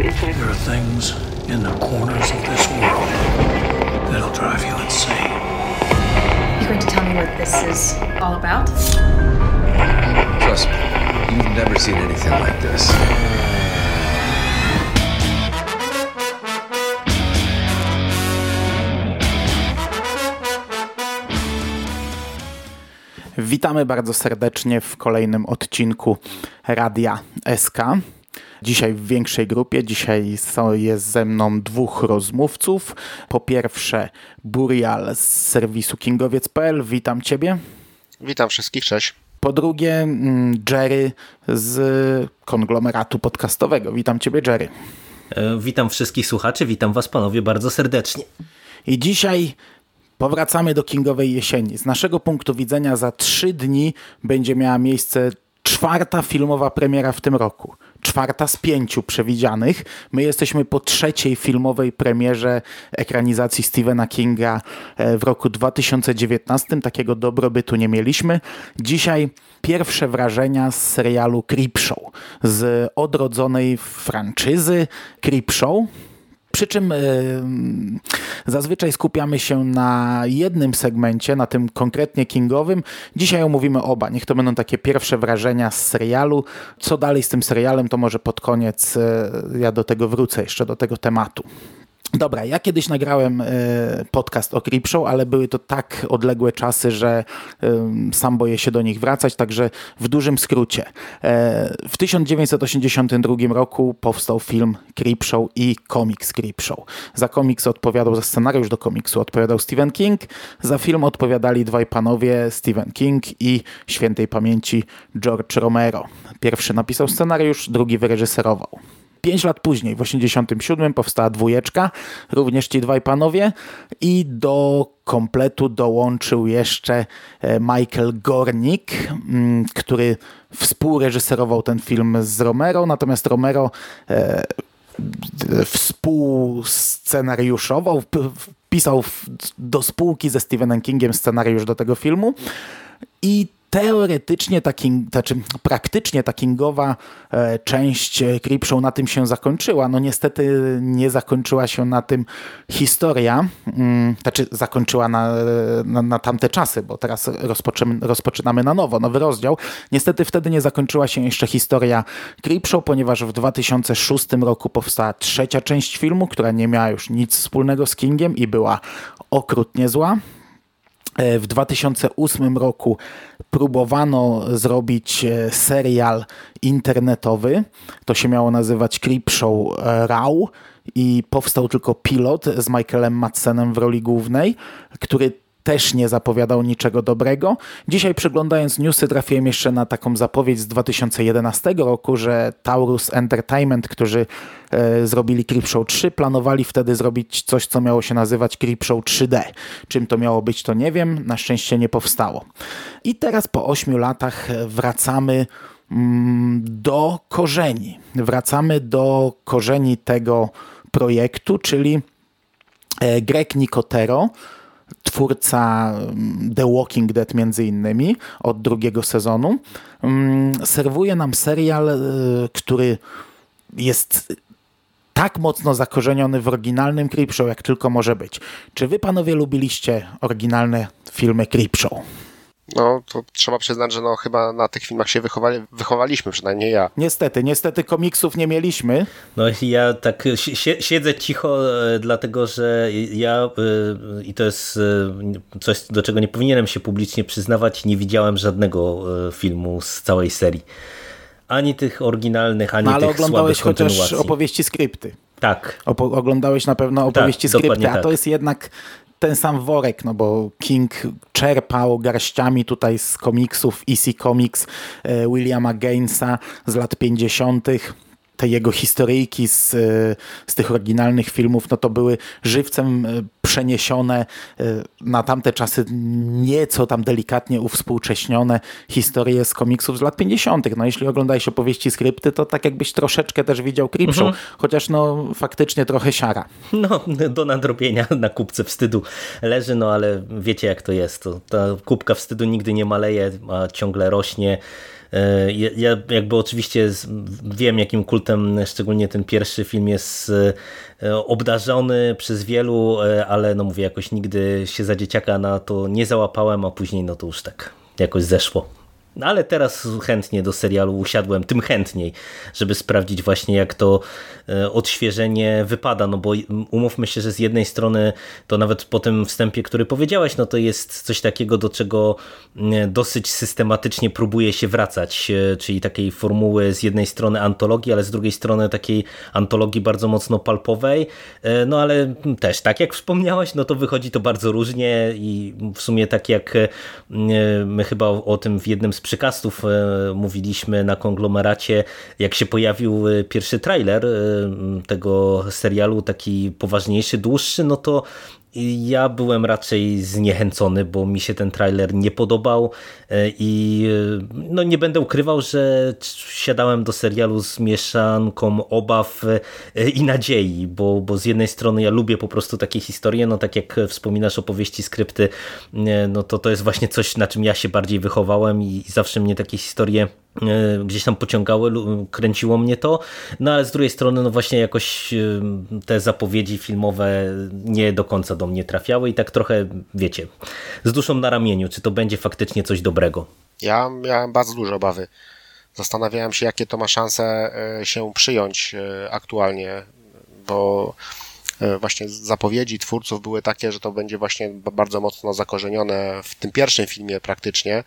inside. There are things in the corners of this world that'll drive you insane. You going to tell me what this is all about? Trust me, you've never seen anything like this. Witamy bardzo serdecznie w kolejnym odcinku Radia SK. Dzisiaj w większej grupie. Dzisiaj są, jest ze mną dwóch rozmówców. Po pierwsze Burial z serwisu kingowiec.pl. Witam Ciebie. Witam wszystkich, cześć. Po drugie mm, Jerry z konglomeratu podcastowego. Witam Ciebie Jerry. E, witam wszystkich słuchaczy, witam Was panowie bardzo serdecznie. I dzisiaj powracamy do Kingowej Jesieni. Z naszego punktu widzenia za trzy dni będzie miała miejsce czwarta filmowa premiera w tym roku. Czwarta z pięciu przewidzianych. My jesteśmy po trzeciej filmowej premierze ekranizacji Stephena Kinga e, w roku 2019. Takiego dobrobytu nie mieliśmy. Dzisiaj pierwsze wrażenia z serialu Creepshow, z odrodzonej franczyzy Creepshow. Przy czym zazwyczaj skupiamy się na jednym segmencie, na tym konkretnie kingowym. Dzisiaj omówimy oba. Niech to będą takie pierwsze wrażenia z serialu. Co dalej z tym serialem, to może pod koniec y, ja do tego wrócę, jeszcze do tego tematu. Dobra, ja kiedyś nagrałem e, podcast o Creepshow, ale były to tak odległe czasy, że sam boję się do nich wracać, także w dużym skrócie. E, w 1982 roku powstał film Creepshow i komiks Creepshow. Za komiks odpowiadał, za scenariusz do komiksu odpowiadał Stephen King, za film odpowiadali dwaj panowie, Stephen King i świętej pamięci George Romero. Pierwszy napisał scenariusz, drugi wyreżyserował. Pięć lat później, w 87 powstała dwójeczka, również ci dwaj panowie i do kompletu dołączył jeszcze e, Michael Gornik, mm, który współreżyserował ten film z Romero, natomiast Romero e, współscenariuszował, pisał do spółki ze Stephenem Kingiem scenariusz do tego filmu. I teoretycznie, ta king, znaczy praktycznie ta kingowa e, część e, Creepshow na tym się zakończyła. No niestety nie zakończyła się na tym historia, mm, znaczy zakończyła na, na, na tamte czasy, bo teraz rozpoczynamy na nowo, nowy rozdział. Niestety wtedy nie zakończyła się jeszcze historia Creepshow, ponieważ w 2006 roku powstała trzecia część filmu, która nie miała już nic wspólnego z Kingiem i była okrutnie zła. E, w 2008 roku próbowano zrobić e, serial internetowy. To się miało nazywać Creepshow e, Raw i powstał tylko pilot z Michaelem Madsenem w roli głównej, który też nie zapowiadał niczego dobrego. Dzisiaj przeglądając newsy trafiłem jeszcze na taką zapowiedź z 2011 roku, że Taurus Entertainment, którzy e, zrobili Creepshow 3, planowali wtedy zrobić coś, co miało się nazywać Creepshow 3D. Czym to miało być, to nie wiem. Na szczęście nie powstało. I teraz po 8 latach wracamy mm, do korzeni. Wracamy do korzeni tego projektu, czyli e, Greg Nicotero, twórca mm, The Walking Dead między innymi od drugiego sezonu, mm, serwuje nam serial, y, który jest tak mocno zakorzeniony w oryginalnym Creepshow, jak tylko może być. Czy wy panowie lubiliście oryginalne filmy Creepshow? No, to trzeba przyznać, że no chyba na tych filmach się wychowali, wychowaliśmy, przynajmniej ja. Niestety, niestety komiksów nie mieliśmy. No ja tak siedzę cicho, e, dlatego że ja e, i to jest e, coś, do czego nie powinienem się publicznie przyznawać, nie widziałem żadnego filmu z całej serii. Ani tych oryginalnych, ani no, ale tych oglądałeś chociaż opowieści skrypty. Tak. Opo oglądałeś na pewno tak, opowieści tak, skrypty, a to tak. jest jednak ten sam worek, no bo King czerpał garściami tutaj z komiksów EC Comics e, Williama Gainsa z lat 50 te jego historyjki z, z tych oryginalnych filmów, no to były żywcem e, przeniesione e, na tamte czasy nieco tam delikatnie uwspółcześnione historie z komiksów z lat 50. No jeśli oglądałeś opowieści skrypty, to tak jakbyś troszeczkę też widział Creepshow, mhm. chociaż no faktycznie trochę siara. No, do nadrobienia na kubce wstydu leży, no ale wiecie jak to jest. To, ta kubka wstydu nigdy nie maleje, a ciągle rośnie Ja jakby oczywiście wiem, jakim kultem szczególnie ten pierwszy film jest obdarzony przez wielu, ale no mówię, jakoś nigdy się za dzieciaka na to nie załapałem, a później no to już tak jakoś zeszło. No ale teraz chętnie do serialu usiadłem, tym chętniej, żeby sprawdzić właśnie jak to e, odświeżenie wypada, no bo umówmy się, że z jednej strony to nawet po tym wstępie, który powiedziałeś, no to jest coś takiego, do czego dosyć systematycznie próbuje się wracać, e, czyli takiej formuły z jednej strony antologii, ale z drugiej strony takiej antologii bardzo mocno palpowej, e, no ale też tak jak wspomniałeś, no to wychodzi to bardzo różnie i w sumie tak jak my chyba o tym w jednym z przykastów e, mówiliśmy na konglomeracie, jak się pojawił e, pierwszy trailer e, tego serialu, taki poważniejszy, dłuższy, no to ja byłem raczej zniechęcony, bo mi się ten trailer nie podobał i no nie będę ukrywał, że siadałem do serialu z mieszanką obaw i nadziei, bo, bo z jednej strony ja lubię po prostu takie historie, no tak jak wspominasz opowieści, skrypty, no to to jest właśnie coś, na czym ja się bardziej wychowałem i zawsze mnie takie historie E, gdzieś tam pociągały, kręciło mnie to, no ale z drugiej strony no właśnie jakoś e, te zapowiedzi filmowe nie do końca do mnie trafiały i tak trochę, wiecie, z duszą na ramieniu, czy to będzie faktycznie coś dobrego. Ja miałem bardzo duże obawy. Zastanawiałem się, jakie to ma szanse e, się przyjąć aktualnie, bo właśnie zapowiedzi twórców były takie, że to będzie właśnie bardzo mocno zakorzenione w tym pierwszym filmie praktycznie,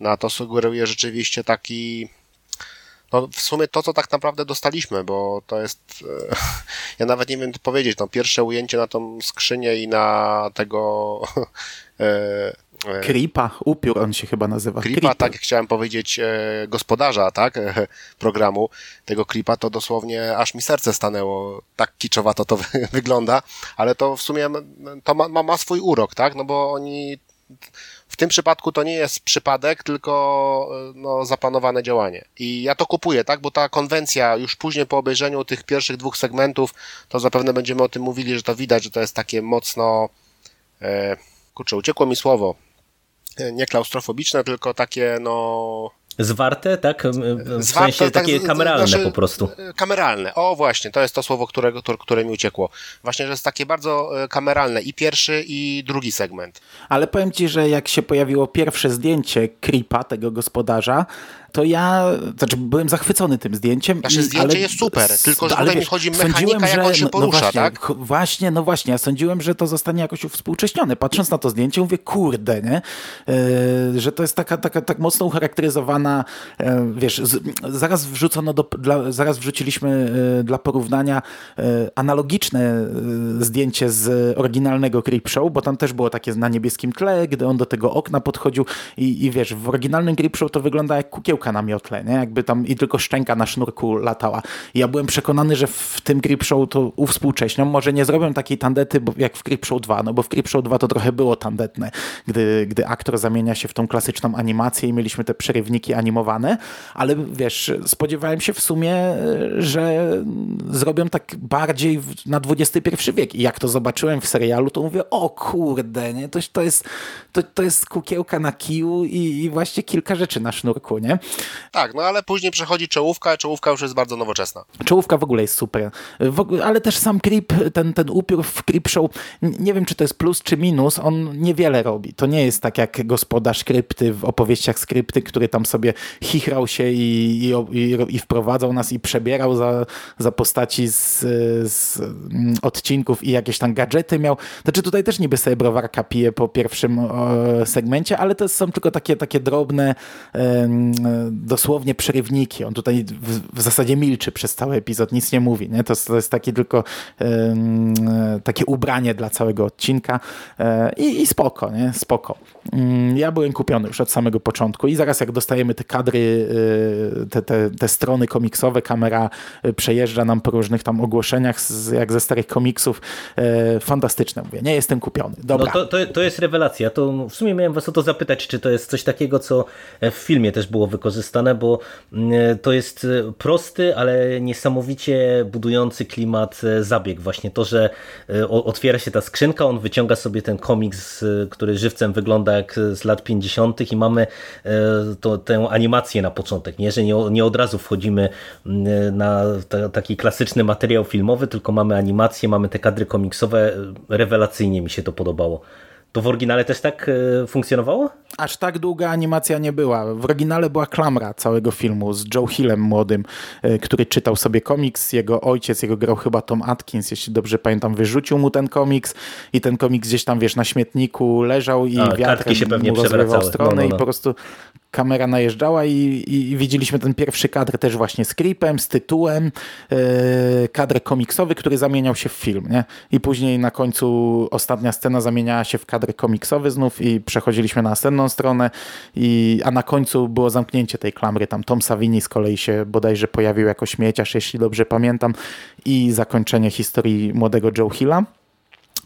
no a to sugeruje rzeczywiście taki no w sumie to, co tak naprawdę dostaliśmy, bo to jest, e, ja nawet nie wiem co powiedzieć, no pierwsze ujęcie na tą skrzynię i na tego e, e, Kripa, upiór on się chyba nazywa. Kripa, tak chciałem powiedzieć, gospodarza, tak, programu, tego Kripa, to dosłownie aż mi serce stanęło, tak kiczowato to wygląda, ale to w sumie to ma, ma swój urok, tak, no bo oni w tym przypadku to nie jest przypadek, tylko e, no, zaplanowane działanie. I ja to kupuję, tak? Bo ta konwencja już później po obejrzeniu tych pierwszych dwóch segmentów, to zapewne będziemy o tym mówili, że to widać, że to jest takie mocno. E, kurczę, uciekło mi słowo. E, nie klaustrofobiczne, tylko takie, no Zwarte, tak? W Zwarte, sensie tak, takie kameralne znaczy, po prostu. Kameralne. O właśnie, to jest to słowo, którego, które mi uciekło. Właśnie, że jest takie bardzo e, kameralne i pierwszy i drugi segment. Ale powiem Ci, że jak się pojawiło pierwsze zdjęcie Kripa, tego gospodarza, to ja znaczy byłem zachwycony tym zdjęciem. Nasze zdjęcie ale, jest super, tylko że tutaj wiesz, mi chodzi mechanika, jak on się no, porusza, no właśnie, tak? Właśnie, no właśnie, ja sądziłem, że to zostanie jakoś uwspółcześnione. Patrząc na to zdjęcie, mówię, kurde, nie? Yy, że to jest taka, taka tak mocno ucharakteryzowana, yy, wiesz, z, zaraz wrzucono, do, dla, zaraz wrzuciliśmy yy, dla porównania analogiczne zdjęcie z oryginalnego Creep Show, bo tam też było takie na niebieskim tle, gdy on do tego okna podchodził i, i wiesz, w oryginalnym Creep Show to wygląda jak kukieł skrzydełka na miotle, nie? Jakby tam i tylko szczęka na sznurku latała. Ja byłem przekonany, że w tym Grip Show to uwspółcześnią. Może nie zrobią takiej tandety jak w Grip Show 2, no bo w Grip Show 2 to trochę było tandetne, gdy, gdy aktor zamienia się w tą klasyczną animację i mieliśmy te przerywniki animowane, ale wiesz, spodziewałem się w sumie, że zrobią tak bardziej na XXI wiek. I jak to zobaczyłem w serialu, to mówię, o kurde, nie? To, to, jest, to, to jest kukiełka na kiju i, i właśnie kilka rzeczy na sznurku, nie? Tak, no ale później przechodzi czołówka, czołówka już jest bardzo nowoczesna. Czołówka w ogóle jest super. W, ale też sam Creep, ten, ten upiór w Creep Show, nie wiem czy to jest plus czy minus, on niewiele robi. To nie jest tak jak gospodarz krypty w opowieściach skrypty, który tam sobie chichrał się i, i, i, i wprowadzał nas i przebierał za, za postaci z, z mm, odcinków i jakieś tam gadżety miał. Znaczy tutaj też niby sobie browarka pije po pierwszym e, segmencie, ale to są tylko takie, takie drobne dosłownie przerywniki. On tutaj w, w, zasadzie milczy przez cały epizod, nic nie mówi. Nie? To, to jest takie tylko um, takie ubranie dla całego odcinka e, i, i spoko, nie? spoko. Um, ja byłem kupiony już od samego początku i zaraz jak dostajemy te kadry, e, te, te, te strony komiksowe, kamera e, przejeżdża nam po różnych tam ogłoszeniach, z, jak ze starych komiksów. E, fantastyczne, mówię. Nie jestem kupiony. Dobra. No to, to, to jest rewelacja. To w sumie miałem was o to zapytać, czy to jest coś takiego, co w filmie też było wykorzystane, bo mm, to jest e, prosty, ale niesamowicie budujący klimat e, zabieg. Właśnie to, że e, otwiera się ta skrzynka, on wyciąga sobie ten komiks, który żywcem wygląda jak z lat 50. i mamy to, tę animację na początek, nie? że nie, nie od razu wchodzimy mm, na taki klasyczny materiał filmowy, tylko mamy animację, mamy te kadry komiksowe, rewelacyjnie mi się to podobało. To w oryginale też tak e, funkcjonowało? Aż tak długa animacja nie była. W oryginale była klamra całego filmu z Joe Hillem młodym, e, który czytał sobie komiks. Jego ojciec, jego grał chyba Tom Atkins, jeśli dobrze pamiętam, wyrzucił mu ten komiks i ten komiks gdzieś tam, wiesz, na śmietniku leżał i A, wiatrem się pewnie mu rozrywał stronę no, no, no. i po prostu kamera najeżdżała i, i, widzieliśmy ten pierwszy kadr też właśnie z klipem, z tytułem, yy, kadr komiksowy, który zamieniał się w film. Nie? I później na końcu ostatnia scena zamieniała się w kadr komiksowy znów i przechodziliśmy na następną stronę, i, a na końcu było zamknięcie tej klamry. Tam Tom Savini z kolei się bodajże pojawił jako śmieciarz, jeśli dobrze pamiętam, i zakończenie historii młodego Joe Hilla.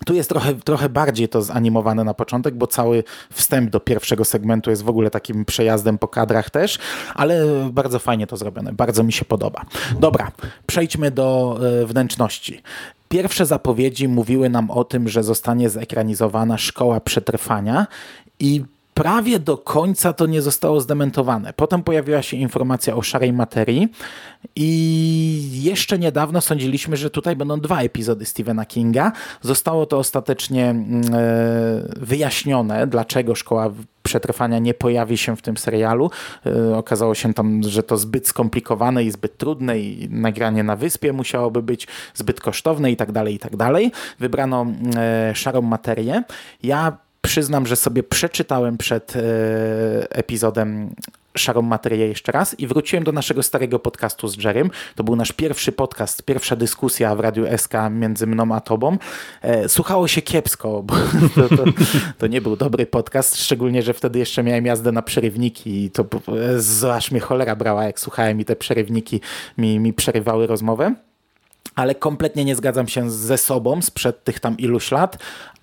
Tu jest trochę, trochę bardziej to zanimowane na początek, bo cały wstęp do pierwszego segmentu jest w ogóle takim przejazdem po kadrach też, ale bardzo fajnie to zrobione, bardzo mi się podoba. Dobra, przejdźmy do e, wnętrzności. Pierwsze zapowiedzi mówiły nam o tym, że zostanie zekranizowana Szkoła Przetrwania i prawie do końca to nie zostało zdementowane. Potem pojawiła się informacja o szarej materii i jeszcze niedawno sądziliśmy, że tutaj będą dwa epizody Stephena Kinga. Zostało to ostatecznie mm, e, wyjaśnione, dlaczego szkoła przetrwania nie pojawi się w tym serialu. E, okazało się tam, że to zbyt skomplikowane i zbyt trudne i nagranie na wyspie musiałoby być zbyt kosztowne i tak dalej, i tak dalej. Wybrano e, szarą materię. Ja przyznam, że sobie przeczytałem przed e, epizodem szarą materię jeszcze raz i wróciłem do naszego starego podcastu z Jerem. To był nasz pierwszy podcast, pierwsza dyskusja w Radiu SK między mną a tobą. E, słuchało się kiepsko, bo to, to, to, nie był dobry podcast, szczególnie, że wtedy jeszcze miałem jazdę na przerywniki i to aż mnie cholera brała, jak słuchałem i te przerywniki mi, mi przerywały rozmowę ale kompletnie nie zgadzam się ze sobą sprzed tych tam iluś lat,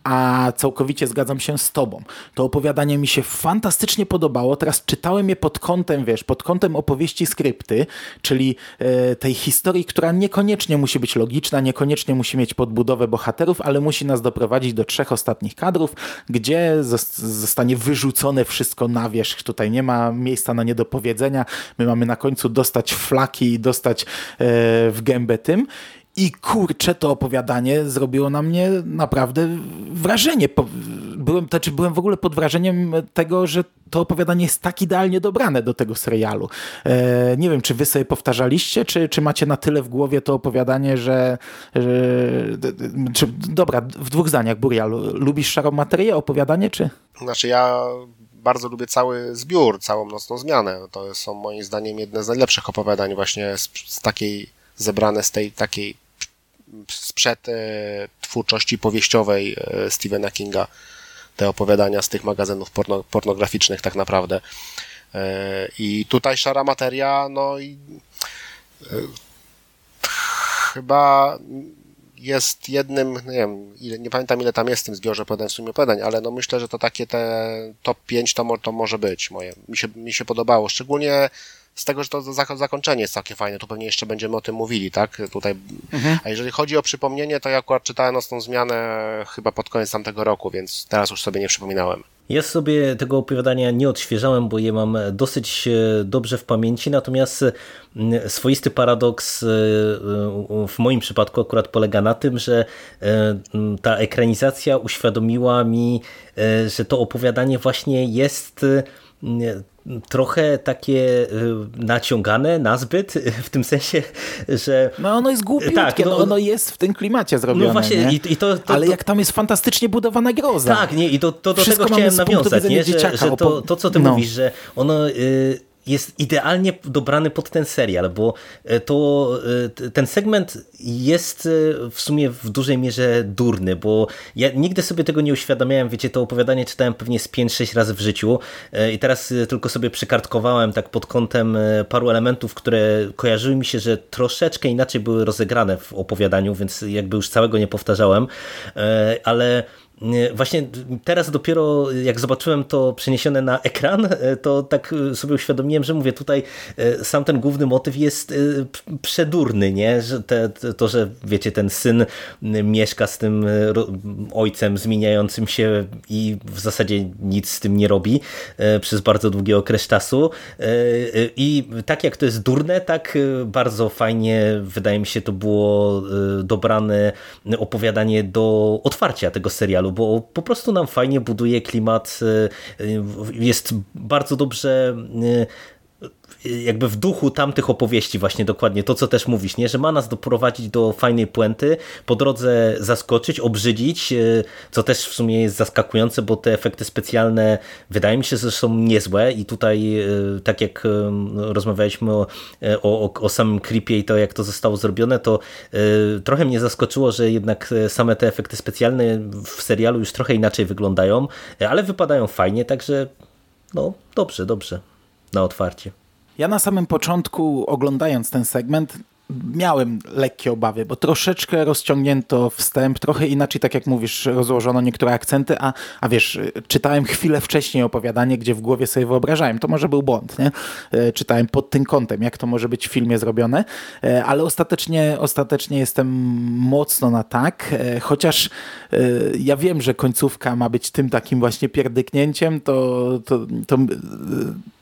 a całkowicie zgadzam się z tobą. To opowiadanie mi się fantastycznie podobało. Teraz czytałem je pod kątem, wiesz, pod kątem opowieści skrypty, czyli e, tej historii, która niekoniecznie musi być logiczna, niekoniecznie musi mieć podbudowę bohaterów, ale musi nas doprowadzić do trzech ostatnich kadrów, gdzie zostanie wyrzucone wszystko na wierzch. Tutaj nie ma miejsca na niedopowiedzenia. My mamy na końcu dostać flaki i dostać e, w gębę tym. I kurczę, to opowiadanie zrobiło na mnie naprawdę wrażenie. Byłem, znaczy byłem w ogóle pod wrażeniem tego, że to opowiadanie jest tak idealnie dobrane do tego serialu. E, nie wiem, czy wy sobie powtarzaliście, czy, czy macie na tyle w głowie to opowiadanie, że, że czy, dobra, w dwóch zdaniach, Burial, lubisz szarą materię, opowiadanie, czy? Znaczy ja bardzo lubię cały zbiór, całą nocną zmianę. To są moim zdaniem jedne z najlepszych opowiadań właśnie z, z takiej zebrane z tej takiej sprzed e, twórczości powieściowej e, Stephena Kinga, te opowiadania z tych magazynów porno, pornograficznych tak naprawdę. E, I tutaj szara materia, no i chyba jest jednym, nie wiem, nie pamiętam ile tam jest w tym zbiorze podań w sumie podań, ale no myślę, że to takie te top 5 to, to może być moje. Mi się, mi się podobało, szczególnie z tego, że to zakończenie jest takie fajne, tu pewnie jeszcze będziemy o tym mówili, tak? Tutaj. Mhm. A jeżeli chodzi o przypomnienie, to ja akurat czytałem nocną zmianę chyba pod koniec tamtego roku, więc teraz już sobie nie przypominałem. Ja sobie tego opowiadania nie odświeżałem, bo je mam dosyć e, dobrze w pamięci, natomiast swoisty paradoks e, w moim przypadku akurat polega na tym, że e, ta ekranizacja uświadomiła mi, że to opowiadanie właśnie jest trochę takie y, naciągane nazbyt, w tym sensie, że... No ono jest głupie, tak, no, ono jest w tym klimacie zrobione, No właśnie, nie? I, i to, to, Ale jak tam jest fantastycznie budowana groza. Tak, nie, i to, to do tego chciałem nawiązać, nie? Że, że to, to, co ty no. mówisz, że ono... Y, jest idealnie dobrany pod ten serial, bo e, to e, ten segment jest e, w sumie w dużej mierze durny, bo ja nigdy sobie tego nie uświadamiałem, wiecie, to opowiadanie czytałem pewnie z 5-6 razy w życiu i teraz tylko sobie przykartkowałem tak pod kątem paru elementów, które kojarzyły mi się, że troszeczkę inaczej były rozegrane w opowiadaniu, więc jakby już całego nie powtarzałem, ale właśnie teraz dopiero jak zobaczyłem to przeniesione na ekran, to tak sobie uświadomiłem, że mówię, tutaj sam ten główny motyw jest przedurny, nie? Że te, to, że wiecie, ten syn mieszka z tym ojcem zmieniającym się i w zasadzie nic z tym nie robi przez bardzo długi okres czasu i tak jak to jest durne, tak bardzo fajnie wydaje mi się to było dobrane opowiadanie do otwarcia tego serialu, bo po prostu nam fajnie buduje klimat, y, y, jest bardzo dobrze y, jakby w duchu tamtych opowieści właśnie dokładnie to, co też mówisz, nie? że ma nas doprowadzić do fajnej puenty, po drodze zaskoczyć, obrzydzić, e, co też w sumie jest zaskakujące, bo te efekty specjalne wydaje mi się, że są niezłe i tutaj e, tak jak e, rozmawialiśmy o, o, o samym creepie i to jak to zostało zrobione, to trochę mnie zaskoczyło, że jednak same te efekty specjalne w serialu już trochę inaczej wyglądają, ale wypadają fajnie, także no dobrze, dobrze na otwarcie. Ja na samym początku, oglądając ten segment, miałem lekkie obawy, bo troszeczkę rozciągnięto wstęp, trochę inaczej, tak jak mówisz, rozłożono niektóre akcenty, a, a wiesz, czytałem chwilę wcześniej opowiadanie, gdzie w głowie sobie wyobrażałem, to może był błąd, nie? E, czytałem pod tym kątem, jak to może być w filmie zrobione, e, ale ostatecznie, ostatecznie jestem mocno na tak, e, chociaż ja wiem, że końcówka ma być tym takim właśnie pierdyknięciem, to, to, to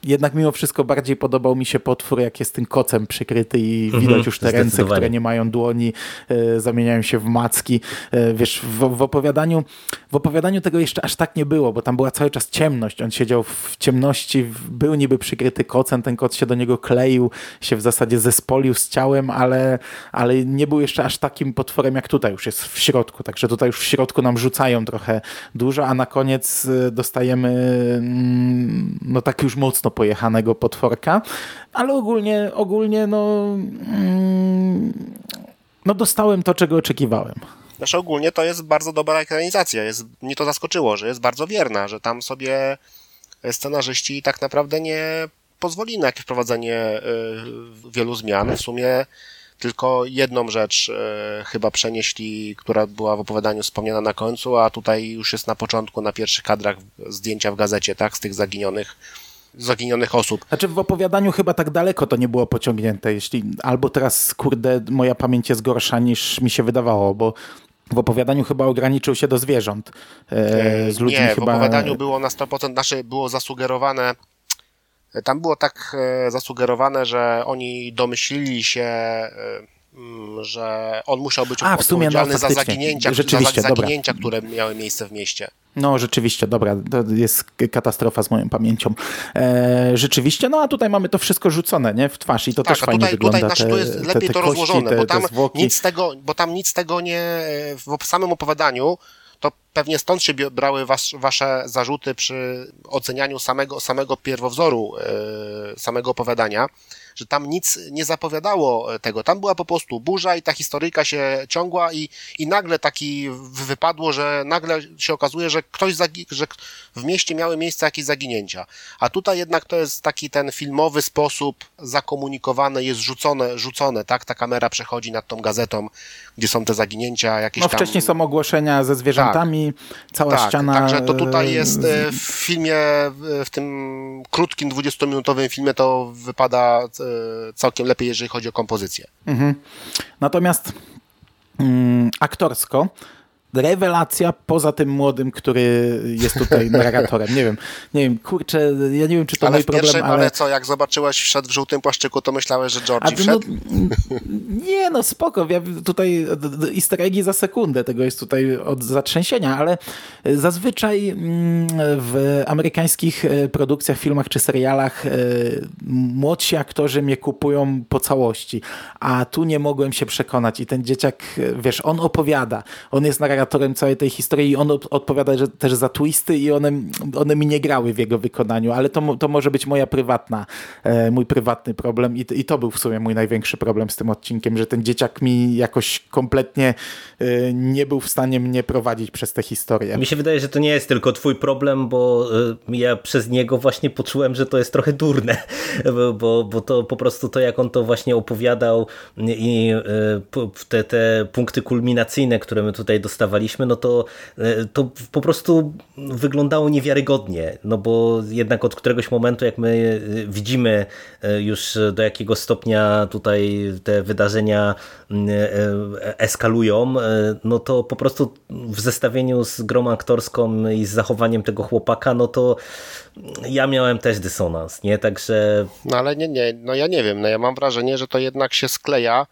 jednak mimo wszystko bardziej podobał mi się potwór, jak jest tym kocem przykryty i mhm. widać już te ręce, które nie mają dłoni, e, zamieniają się w macki. E, wiesz, w, w, opowiadaniu, w opowiadaniu tego jeszcze aż tak nie było, bo tam była cały czas ciemność. On siedział w ciemności, był niby przykryty kocem, ten koc się do niego kleił, się w zasadzie zespolił z ciałem, ale, ale nie był jeszcze aż takim potworem jak tutaj już jest w środku. Także tutaj już w środku nam rzucają trochę dużo, a na koniec e, dostajemy mm, no tak już mocno pojechanego potworka, ale ogólnie, ogólnie no, mm, no dostałem to, czego oczekiwałem. Znaczy ogólnie to jest bardzo dobra ekranizacja. Jest, mnie to zaskoczyło, że jest bardzo wierna, że tam sobie scenarzyści tak naprawdę nie pozwolili na jakieś wprowadzenie y, wielu zmian. W sumie tylko jedną rzecz y, chyba przenieśli, która była w opowiadaniu wspomniana na końcu, a tutaj już jest na początku, na pierwszych kadrach zdjęcia w gazecie, tak, z tych zaginionych zaginionych osób. Znaczy w opowiadaniu chyba tak daleko to nie było pociągnięte, jeśli albo teraz, kurde, moja pamięć jest gorsza niż mi się wydawało, bo w opowiadaniu chyba ograniczył się do zwierząt. E, z ludźmi nie, chyba... w opowiadaniu było na 100%, znaczy było zasugerowane, tam było tak e, zasugerowane, że oni domyślili się e, że on musiał być A, w sumie, no, odpowiedzialny no, za zaginięcia, rzeczywiście, za zaginięcia które miały miejsce w mieście. No rzeczywiście, dobra, to jest katastrofa z moją pamięcią. E, rzeczywiście, no a tutaj mamy to wszystko rzucone nie? w twarz i to tak, też fajnie tutaj, wygląda. Tutaj znaczy, to jest lepiej te, te to kości, rozłożone, te, bo, tam nic tego, bo tam nic tego nie, w samym opowiadaniu to pewnie stąd się brały was, wasze zarzuty przy ocenianiu samego, samego pierwowzoru, yy, samego opowiadania, że tam nic nie zapowiadało e, tego. Tam była po prostu burza i ta historyjka się ciągła i, i nagle taki wypadło, że nagle się okazuje, że ktoś, że w mieście miały miejsce jakieś zaginięcia. A tutaj jednak to jest taki ten filmowy sposób zakomunikowane, jest rzucone, rzucone, tak? Ta kamera przechodzi nad tą gazetą, gdzie są te zaginięcia, jakieś No tam... wcześniej są ogłoszenia ze zwierzętami, tak, cała tak, ściana... Także to tutaj jest e, w filmie, w tym krótkim, 20-minutowym filmie to wypada e, całkiem lepiej, jeżeli chodzi o kompozycję. Mhm. Natomiast mm, aktorsko rewelacja poza tym młodym, który jest tutaj narratorem. Nie wiem, nie wiem, kurczę, ja nie wiem, czy to ale mój problem, ale... ale co, jak zobaczyłeś wszedł w żółtym płaszczyku, to myślałeś, że Georgie no, wszedł? nie, no spoko, ja tutaj easter eggi za sekundę, tego jest tutaj od zatrzęsienia, ale zazwyczaj mm, w amerykańskich e, produkcjach, filmach czy serialach e, młodsi aktorzy mnie kupują po całości, a tu nie mogłem się przekonać i ten dzieciak, e, wiesz, on opowiada, on jest narratorem narratorem całej tej historii i on odpowiada że, też za twisty i one, one mi nie grały w jego wykonaniu, ale to, to może być moja prywatna, e, mój prywatny problem I, i to był w sumie mój największy problem z tym odcinkiem, że ten dzieciak mi jakoś kompletnie e, nie był w stanie mnie prowadzić przez tę historię. Mi się wydaje, że to nie jest tylko twój problem, bo e, ja przez niego właśnie poczułem, że to jest trochę durne, bo, bo to po prostu to, jak on to właśnie opowiadał i te, te punkty kulminacyjne, które my tutaj dostawaliśmy dostawaliśmy, no to, to po prostu wyglądało niewiarygodnie, no bo jednak od któregoś momentu, jak my widzimy już do jakiego stopnia tutaj te wydarzenia eskalują, no to po prostu w zestawieniu z grą aktorską i z zachowaniem tego chłopaka, no to ja miałem też dysonans, nie? Także... No ale nie, nie, no ja nie wiem, no ja mam wrażenie, że to jednak się skleja,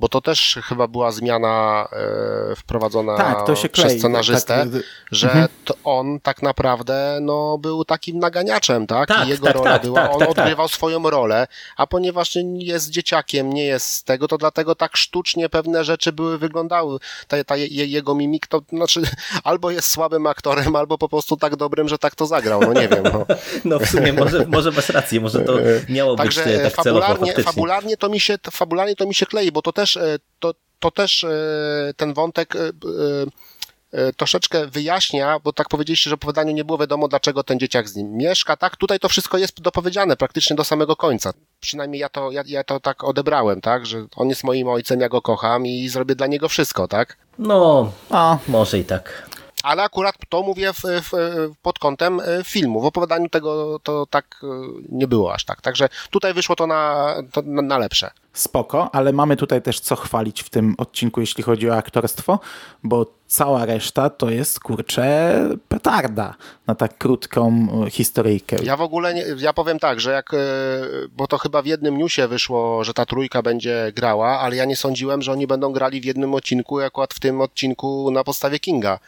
bo to też chyba była zmiana e, wprowadzona tak, klei, przez scenarzystę, tak, tak, że mhm. on tak naprawdę no, był takim naganiaczem, tak? tak I jego tak, rola tak, była, on odgrywał swoją rolę, a ponieważ jest dzieciakiem, nie jest z tego, to dlatego tak sztucznie pewne rzeczy były, wyglądały. Ta, ta jego mimik to znaczy albo jest słabym aktorem, albo po prostu tak dobrym, że tak to zagrał, no nie wiem. No, no w sumie może, może masz rację, może to miało Także być tak fabularnie, celowo, fabularnie to mi się fabularnie to mi się klei, bo to też też, e, to, to też e, ten wątek e, troszeczkę wyjaśnia, bo tak powiedzieliście, że opowiadaniu nie było wiadomo, dlaczego ten dzieciak z nim mieszka, tak? Tutaj to wszystko jest dopowiedziane praktycznie do samego końca. Przynajmniej ja to, ja, ja to tak odebrałem, tak? Że on jest moim ojcem, ja go kocham i zrobię dla niego wszystko, tak? No, a może i tak ale akurat to mówię w, w, pod kątem e, filmu. W opowiadaniu tego to tak e, nie było aż tak. Także tutaj wyszło to na, to na, lepsze. Spoko, ale mamy tutaj też co chwalić w tym odcinku, jeśli chodzi o aktorstwo, bo cała reszta to jest kurczę petarda na tak krótką e, historyjkę. Ja w ogóle, nie, ja powiem tak, że jak, bo to chyba w jednym newsie wyszło, że ta trójka będzie grała, ale ja nie sądziłem, że oni będą grali w jednym odcinku, akurat w tym odcinku na podstawie Kinga.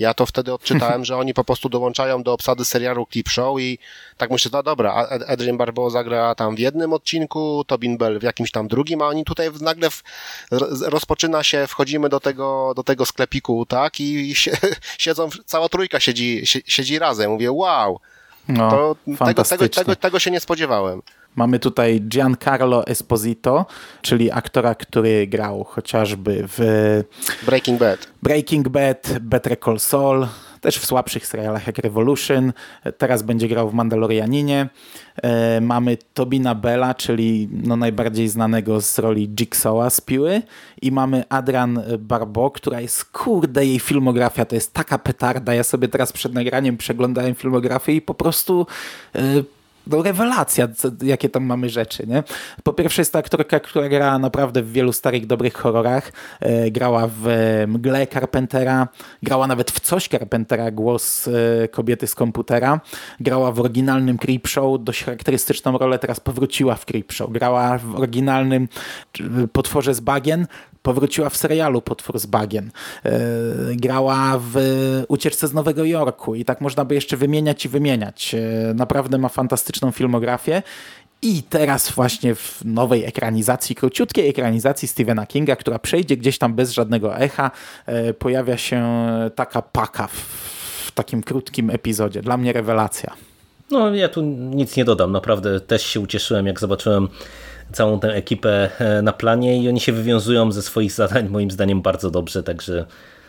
Ja to wtedy odczytałem, że oni po prostu dołączają do obsady serialu Clip Show i tak myślę, no dobra, Adrian Barbeau zagra tam w jednym odcinku, Tobin Bell w jakimś tam drugim, a oni tutaj nagle w, rozpoczyna się, wchodzimy do tego, do tego sklepiku, tak, i siedzą, cała trójka siedzi, siedzi razem. Mówię, wow, no, to tego, tego, tego, tego się nie spodziewałem. Mamy tutaj Giancarlo Esposito, czyli aktora, który grał chociażby w Breaking Bad, Breaking Bad, Better Call Saul, też w słabszych serialach jak Revolution. Teraz będzie grał w Mandalorianinie. E, mamy Tobina Bella, czyli no najbardziej znanego z roli Jigsawa z Piły. I mamy Adrian Barbo, która jest, kurde, jej filmografia to jest taka petarda. Ja sobie teraz przed nagraniem przeglądałem filmografię i po prostu... No, rewelacja, jakie tam mamy rzeczy. Nie? Po pierwsze jest to aktorka, która grała naprawdę w wielu starych, dobrych horrorach. E, grała w e, Mgle Carpentera, grała nawet w coś Carpentera, głos e, kobiety z komputera. Grała w oryginalnym Creep Show, dość charakterystyczną rolę, teraz powróciła w Creep Show. Grała w oryginalnym Potworze z Bagien, powróciła w serialu Potwór z Bagien. E, grała w Ucieczce z Nowego Jorku i tak można by jeszcze wymieniać i wymieniać. E, naprawdę ma fantastyczną filmografię. I teraz właśnie w nowej ekranizacji, króciutkiej ekranizacji Stephena Kinga, która przejdzie gdzieś tam bez żadnego echa, e, pojawia się taka paka w takim krótkim epizodzie. Dla mnie rewelacja. No ja tu nic nie dodam. Naprawdę też się ucieszyłem, jak zobaczyłem całą tę ekipę e, na planie i oni się wywiązują ze swoich zadań moim zdaniem bardzo dobrze, także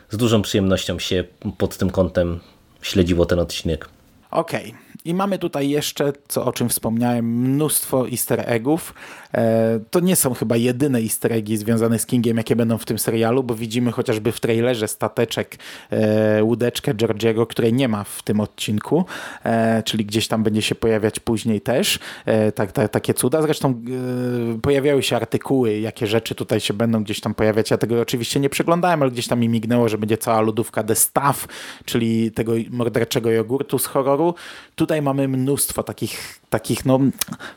z dużą przyjemnością się pod tym kątem śledziło ten odcinek. Okej. Okay. I mamy tutaj jeszcze, co o czym wspomniałem, mnóstwo easter eggów. E, to nie są chyba jedyne easter eggi związane z Kingiem, jakie będą w tym serialu, bo widzimy chociażby w trailerze stateczek e, łódeczkę Georgiego, której nie ma w tym odcinku, e, czyli gdzieś tam będzie się pojawiać później też. Tak, tak, takie cuda. Zresztą pojawiały się artykuły, jakie rzeczy tutaj się będą gdzieś tam pojawiać. Ja tego oczywiście nie przeglądałem, ale gdzieś tam mi mignęło, że będzie cała lodówka The Stuff, czyli tego morderczego jogurtu z horroru. Tutaj mamy mnóstwo takich, takich no,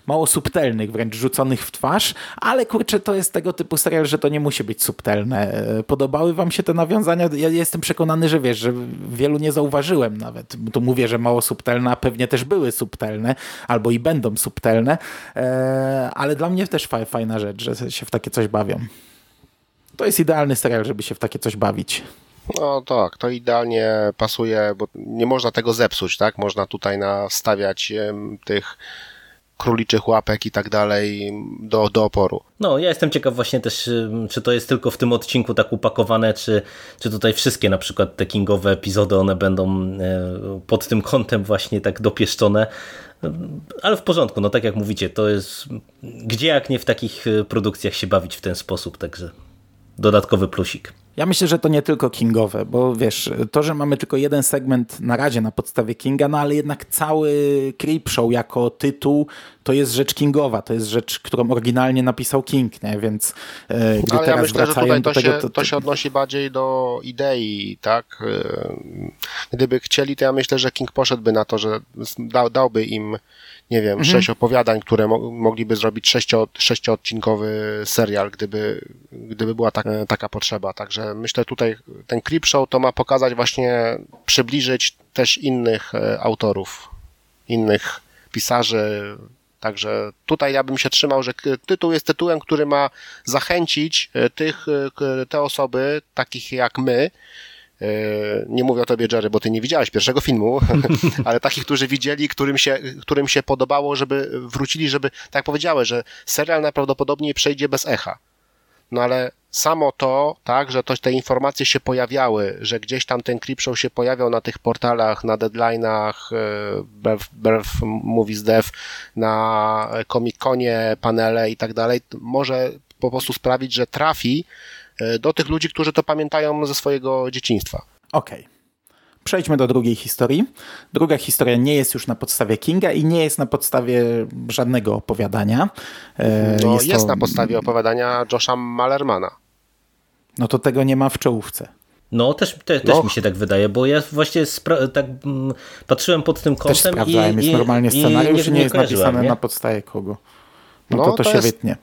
mało subtelnych, wręcz rzuconych w twarz, ale kurczę, to jest tego typu serial, że to nie musi być subtelne. E, podobały wam się te nawiązania? Ja jestem przekonany, że wiesz, że wielu nie zauważyłem nawet. Tu mówię, że mało subtelne, a pewnie też były subtelne, albo i będą subtelne, e, ale dla mnie też fajna rzecz, że się w takie coś bawią. To jest idealny serial, żeby się w takie coś bawić. No tak, to idealnie pasuje, bo nie można tego zepsuć, tak? Można tutaj nastawiać tych króliczych łapek i tak dalej do, do oporu. No, ja jestem ciekaw właśnie też, czy to jest tylko w tym odcinku tak upakowane, czy, czy tutaj wszystkie na przykład te kingowe epizody, one będą pod tym kątem właśnie tak dopieszczone. Ale w porządku, no tak jak mówicie, to jest gdzie jak nie w takich e, produkcjach się bawić w ten sposób, także dodatkowy plusik. Ja myślę, że to nie tylko Kingowe, bo wiesz, to, że mamy tylko jeden segment na razie na podstawie Kinga, no ale jednak cały Creep Show jako tytuł to jest rzecz Kingowa, to jest rzecz, którą oryginalnie napisał King, nie? więc e, gdy ale teraz ja myślę, że tutaj to, do tego... się, to się odnosi bardziej do idei, tak? E, Gdyby chcieli, to ja myślę, że King poszedłby na to, że da, dałby im nie wiem, mhm. sześć opowiadań, które mo mogliby zrobić sześcio, sześcioodcinkowy serial, gdyby, gdyby była tak, taka potrzeba. Także myślę tutaj ten Clip Show to ma pokazać właśnie, przybliżyć też innych e, autorów, innych pisarzy, Także tutaj ja bym się trzymał, że tytuł jest tytułem, który ma zachęcić e, tych, e, te osoby, takich jak my, E, nie mówię o tobie, Jerry, bo ty nie widziałeś pierwszego filmu, ale takich, którzy widzieli, którym się, którym się podobało, żeby wrócili, żeby, tak jak powiedziałeś, że serial najprawdopodobniej przejdzie bez echa. No ale samo to, tak, że to, te informacje się pojawiały, że gdzieś tam ten clip show się pojawiał na tych portalach, na deadline'ach, Breath, Breath Movies Dev, na Comic-Conie, panele i tak dalej, może po prostu sprawić, że trafi E, do tych ludzi, którzy to pamiętają ze swojego dzieciństwa. Okej. Okay. Przejdźmy do drugiej historii. Druga historia nie jest już na podstawie Kinga i nie jest na podstawie żadnego opowiadania. E, no, jest, jest to... na podstawie opowiadania Josha Malermana. No to tego nie ma w czołówce. No, też, te, no. też mi się tak wydaje, bo ja właśnie tak mm, patrzyłem pod tym kątem też sprawdzałem, i, jest normalnie scenariusz i nie, nie, nie jest napisane nie? na podstawie kogo. No, no to to, to się jest... wytnie.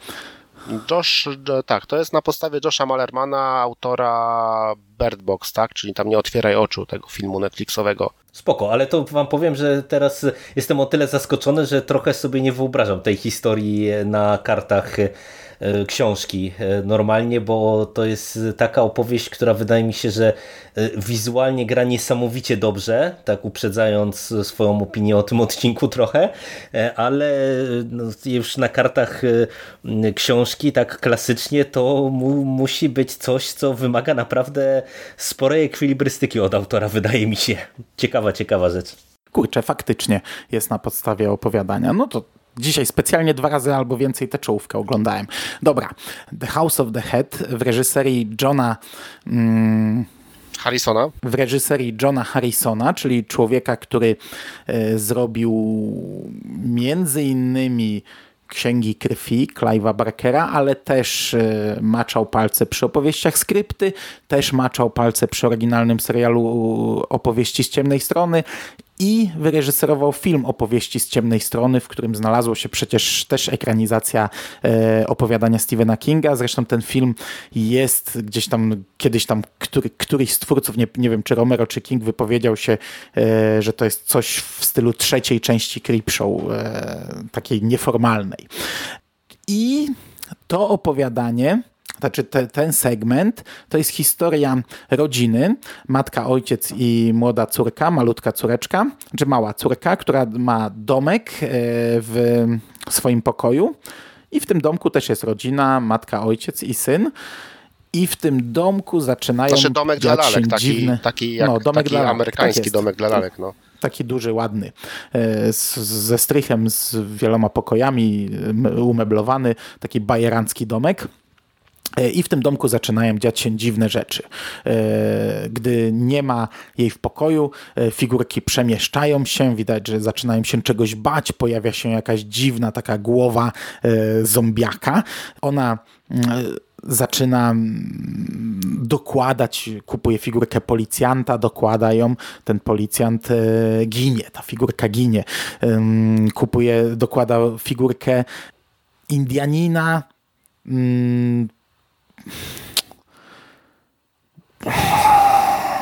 Josh, tak, to jest na podstawie Josha Malermana, autora Bird Box, tak? Czyli tam nie otwieraj oczu tego filmu Netflixowego. Spoko, ale to wam powiem, że teraz jestem o tyle zaskoczony, że trochę sobie nie wyobrażam tej historii na kartach książki e, normalnie, bo to jest taka opowieść, która wydaje mi się, że e, wizualnie gra niesamowicie dobrze, tak uprzedzając swoją opinię o tym odcinku trochę, ale no, już na kartach książki tak klasycznie to mu, musi być coś, co wymaga naprawdę sporej ekwilibrystyki od autora, wydaje mi się. Ciekawa, ciekawa rzecz. Kurczę, faktycznie jest na podstawie opowiadania. No to Dzisiaj specjalnie dwa razy albo więcej tę czołówkę oglądałem. Dobra, The House of the Head w reżyserii Johna... Mm, Harrisona. W reżyserii Johna Harrisona, czyli człowieka, który e, zrobił między innymi Księgi Krwi Clive'a Barkera, ale też e, maczał palce przy opowieściach skrypty, też maczał palce przy oryginalnym serialu Opowieści z ciemnej strony i wyreżyserował film opowieści z ciemnej strony, w którym znalazło się przecież też ekranizacja e, opowiadania Stephena Kinga. Zresztą ten film jest gdzieś tam, kiedyś tam który, któryś z twórców, nie, nie wiem czy Romero czy King wypowiedział się, e, że to jest coś w stylu trzeciej części Creepshow, e, takiej nieformalnej. I to opowiadanie znaczy te, ten segment to jest historia rodziny, matka, ojciec i młoda córka, malutka córeczka, czy mała córka, która ma domek e, w swoim pokoju i w tym domku też jest rodzina, matka, ojciec i syn. I w tym domku zaczynają znaczy domek dla lalek, taki, dziwne... taki, jak, no, domek taki dla lalek, amerykański tak domek dla lalek. No. Taki duży, ładny, e, z, ze strychem, z wieloma pokojami, umeblowany, taki bajerancki domek. E, I w tym domku zaczynają dziać się dziwne rzeczy. E, gdy nie ma jej w pokoju, e, figurki przemieszczają się, widać, że zaczynają się czegoś bać, pojawia się jakaś dziwna taka głowa zombiaka. Ona zaczyna dokładać, kupuje figurkę policjanta, dokłada ją, ten policjant ginie, ta figurka ginie. Kupuje, dokłada figurkę Indianina,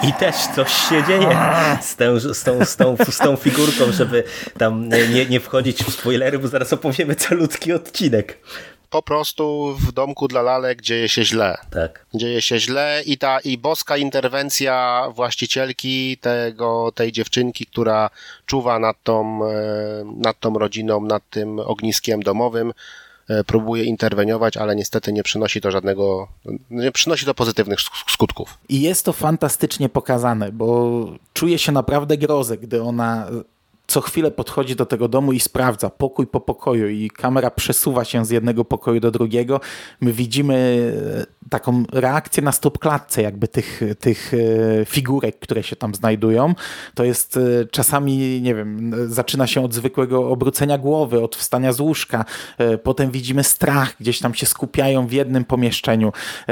i też coś się dzieje z, tą, z, tą, z, tą, z tą figurką, żeby tam nie, nie wchodzić w spoilery, bo zaraz opowiemy calutki odcinek po prostu w domku dla lalek dzieje się źle. Tak. Dzieje się źle i ta i boska interwencja właścicielki tego, tej dziewczynki, która czuwa nad tą, e, nad tą rodziną, nad tym ogniskiem domowym, próbuje interweniować, ale niestety nie przynosi to żadnego, nie przynosi to pozytywnych skutków. I jest to fantastycznie pokazane, bo czuje się naprawdę grozę, gdy ona co chwilę podchodzi do tego domu i sprawdza pokój po pokoju i kamera przesuwa się z jednego pokoju do drugiego. My widzimy e, taką reakcję na stopklatce jakby tych, tych e, figurek, które się tam znajdują. To jest e, czasami, nie wiem, zaczyna się od zwykłego obrócenia głowy, od wstania z łóżka. Potem widzimy strach, gdzieś tam się skupiają w jednym pomieszczeniu.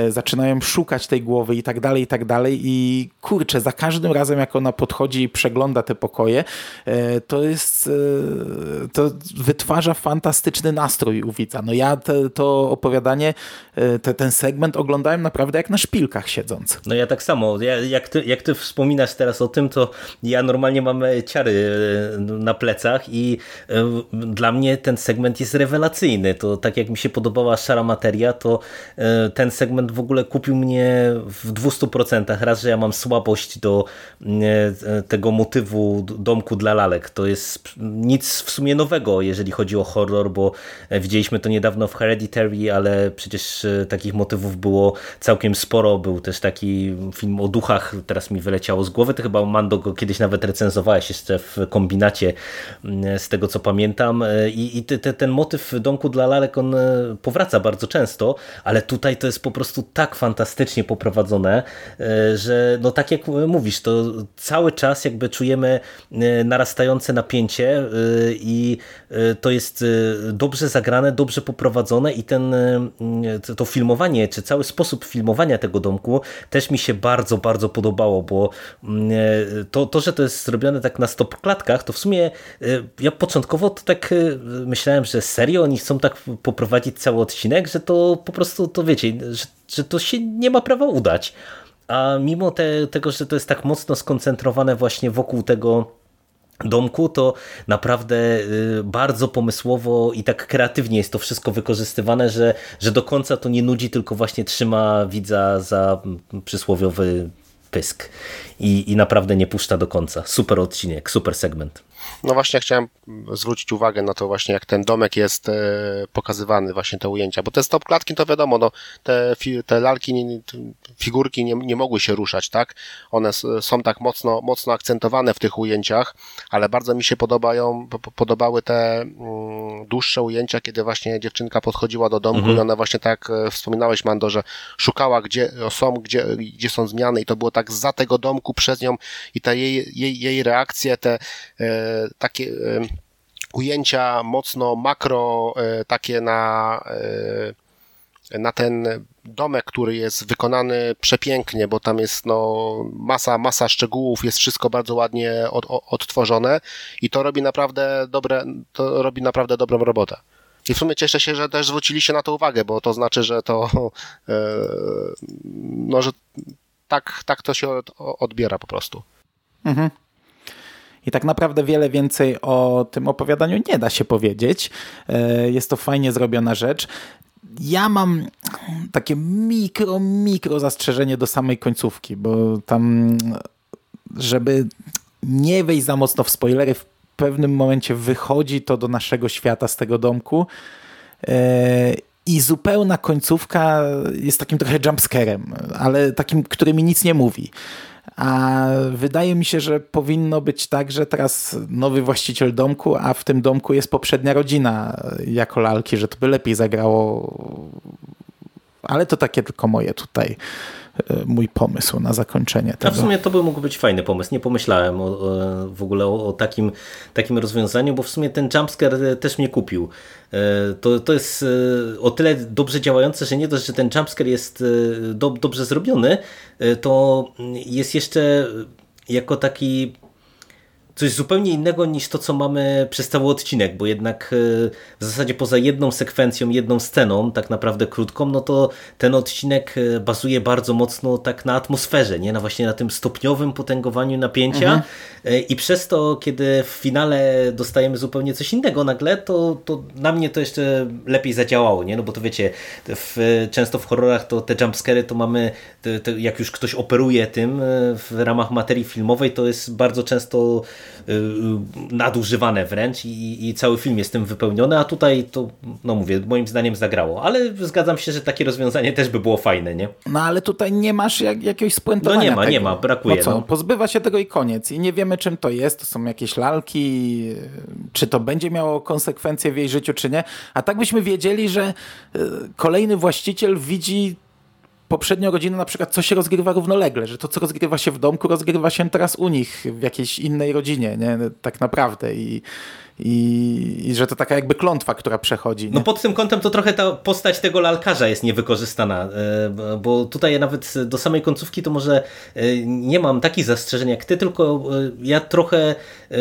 Zaczynają szukać tej głowy i tak dalej, i tak dalej. I kurczę, za każdym razem jak ona podchodzi i przegląda te pokoje, to jest, e, to wytwarza fantastyczny nastrój u widza. No ja te, to opowiadanie, e, te, ten segment oglądałem naprawdę jak na szpilkach siedząc. No ja tak samo. Ja, jak, ty, jak ty wspominasz teraz o tym, to ja normalnie mam ciary e, na plecach i dla mnie ten segment jest rewelacyjny. To tak jak mi się podobała Szara Materia, to ten segment w ogóle kupił mnie w 200%. Raz, że ja mam słabość do tego motywu domku dla lalek to jest nic w sumie nowego, jeżeli chodzi o horror, bo widzieliśmy to niedawno w Hereditary, ale przecież e, takich motywów było całkiem sporo. Był też taki film o duchach, teraz mi wyleciało z głowy, to chyba Mando go kiedyś nawet recenzowałeś jeszcze w kombinacie, mm, z tego co pamiętam. E, I, i te, te, ten motyw domku dla lalek, on e, powraca bardzo często, ale tutaj to jest po prostu tak fantastycznie poprowadzone, że no tak jak mówisz, to cały czas jakby czujemy napięcie y, i y, to jest y, dobrze zagrane, dobrze poprowadzone i ten, to filmowanie, czy cały sposób filmowania tego domku też mi się bardzo, bardzo podobało, bo to, to że to jest zrobione tak na stop klatkach, to w sumie ja początkowo to tak myślałem, że serio oni chcą tak poprowadzić cały odcinek, że to po prostu, to wiecie, że, że to się nie ma prawa udać. A mimo te, tego, że to jest tak mocno skoncentrowane właśnie wokół tego domku, to naprawdę y, bardzo pomysłowo i tak kreatywnie jest to wszystko wykorzystywane, że, że do końca to nie nudzi, tylko właśnie trzyma widza za przysłowiowy pysk i, i naprawdę nie puszcza do końca. Super odcinek, super segment. No właśnie chciałem zwrócić uwagę na to właśnie, jak ten domek jest e, pokazywany, właśnie te ujęcia, bo te stop klatki to wiadomo, no, te, te lalki, figurki nie, nie mogły się ruszać, tak? One są tak mocno, mocno akcentowane w tych ujęciach, ale bardzo mi się podobają, podobały te mm, dłuższe ujęcia, kiedy właśnie dziewczynka podchodziła do domku mhm. i ona właśnie tak e, wspominałeś, Mando, że szukała, gdzie są, gdzie, gdzie są zmiany i to było tak za tego domku przez nią i ta jej, jej, jej reakcje, te e, takie e, ujęcia mocno makro, e, takie na, e, na ten domek, który jest wykonany przepięknie, bo tam jest no, masa, masa szczegółów, jest wszystko bardzo ładnie od, odtworzone i to robi naprawdę dobre, to robi naprawdę dobrą robotę. I w sumie cieszę się, że też zwróciliście na to uwagę, bo to znaczy, że to no, że tak, tak to się odbiera po prostu. Mhm. I tak naprawdę wiele więcej o tym opowiadaniu nie da się powiedzieć. E, jest to fajnie zrobiona rzecz. Ja mam takie mikro, mikro zastrzeżenie do samej końcówki, bo tam, żeby nie wejść za mocno w spoilery, w pewnym momencie wychodzi to do naszego świata z tego domku e, i zupełna końcówka jest takim trochę jumpscarem, ale takim, który mi nic nie mówi. A wydaje mi się, że powinno być tak, że teraz nowy właściciel domku, a w tym domku jest poprzednia rodzina jako lalki, że to by lepiej zagrało. Ale to takie tylko moje tutaj mój pomysł na zakończenie tego. A w sumie to by mógł być fajny pomysł. Nie pomyślałem o, o, w ogóle o, o, takim, takim rozwiązaniu, bo w sumie ten jumpscare też mnie kupił. E, to, to jest e, o tyle dobrze działające, że nie dość, że ten jumpscare jest do, dobrze zrobiony, to jest jeszcze jako taki coś zupełnie innego niż to, co mamy przez cały odcinek, bo jednak e, w zasadzie poza jedną sekwencją, jedną sceną, tak naprawdę krótką, no to ten odcinek e, bazuje bardzo mocno tak na atmosferze, nie? Na właśnie na tym stopniowym potęgowaniu napięcia mhm. E, i przez to, kiedy w finale dostajemy zupełnie coś innego nagle, to, to na mnie to jeszcze lepiej zadziałało, nie? No bo to wiecie, w, często w horrorach to te jumpscary to mamy, te, te, jak już ktoś operuje tym w ramach materii filmowej, to jest bardzo często nadużywane wręcz i, i cały film jest tym wypełniony, a tutaj to, no mówię, moim zdaniem zagrało, ale zgadzam się, że takie rozwiązanie też by było fajne, nie? No ale tutaj nie masz jak, jakiegoś spuentowania No nie ma, tego. nie ma, brakuje. No co, no. pozbywa się tego i koniec. I nie wiemy czym to jest, to są jakieś lalki, czy to będzie miało konsekwencje w jej życiu, czy nie. A tak byśmy wiedzieli, że y, kolejny właściciel widzi poprzednią rodzinę na przykład, co się rozgrywa równolegle, że to, co rozgrywa się w domku, rozgrywa się teraz u nich, w jakiejś innej rodzinie, nie? Tak naprawdę. I, i, i że to taka jakby klątwa, która przechodzi. Nie? No pod tym kątem to trochę ta postać tego lalkarza jest niewykorzystana, e, bo tutaj nawet do samej końcówki to może e, nie mam takich zastrzeżeń jak ty, tylko e, ja trochę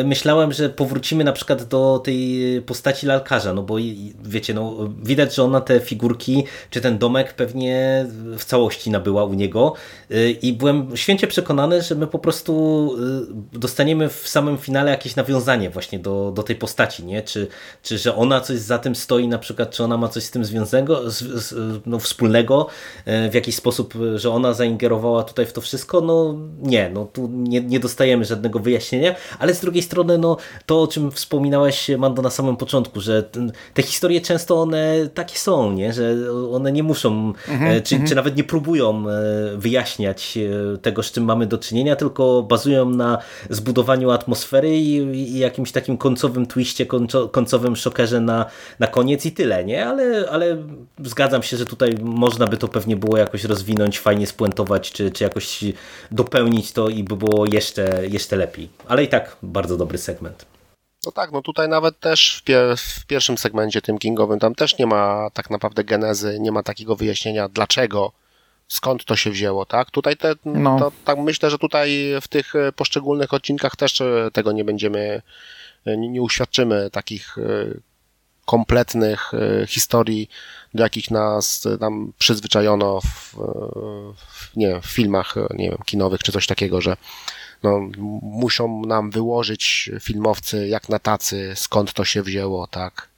myślałem, że powrócimy na przykład do tej postaci lalkarza, no bo wiecie, no widać, że ona te figurki, czy ten domek pewnie w całości nabyła u niego i byłem święcie przekonany, że my po prostu dostaniemy w samym finale jakieś nawiązanie właśnie do, do tej postaci postaci, nie? Czy, czy że ona coś za tym stoi, na przykład, czy ona ma coś z tym związanego, z, z, no, wspólnego, e, w jakiś sposób, że ona zaingerowała tutaj w to wszystko, no nie, no tu nie, nie dostajemy żadnego wyjaśnienia, ale z drugiej strony, no to o czym wspominałeś, Mando, na samym początku, że te historie często one takie są, nie? Że one nie muszą, mhm, czy, mhm. czy nawet nie próbują e, wyjaśniać tego, z czym mamy do czynienia, tylko bazują na zbudowaniu atmosfery i, i jakimś takim końcowym twiście, końcowym szokerze na, na koniec i tyle, nie? Ale, ale zgadzam się, że tutaj można by to pewnie było jakoś rozwinąć, fajnie spuentować, czy, czy jakoś dopełnić to i by było jeszcze, jeszcze lepiej. Ale i tak bardzo dobry segment. No tak, no tutaj nawet też w, pier w, pierwszym segmencie tym kingowym tam też nie ma tak naprawdę genezy, nie ma takiego wyjaśnienia dlaczego, skąd to się wzięło, tak? Tutaj te, no. to, tak myślę, że tutaj w tych poszczególnych odcinkach też tego nie będziemy nie, nie uświadczymy takich e, kompletnych e, historii, do jakich nas tam przyzwyczajono w, w, nie w filmach nie wiem, kinowych czy coś takiego, że no, muszą nam wyłożyć filmowcy jak na tacy, skąd to się wzięło, tak.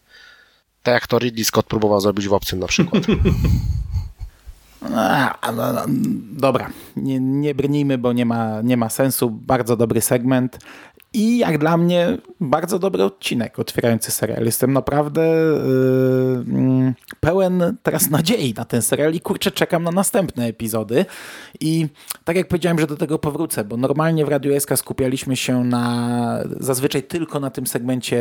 Tak jak to Ridley Scott próbował zrobić w Obcym na przykład. No, no, dobra, nie, nie brnijmy, bo nie ma, nie ma sensu. Bardzo dobry segment. I jak dla mnie bardzo dobry odcinek otwierający serial. Jestem naprawdę yy, pełen teraz nadziei na ten serial i kurczę czekam na następne epizody. I tak jak powiedziałem, że do tego powrócę, bo normalnie w Radio SK skupialiśmy się na zazwyczaj tylko na tym segmencie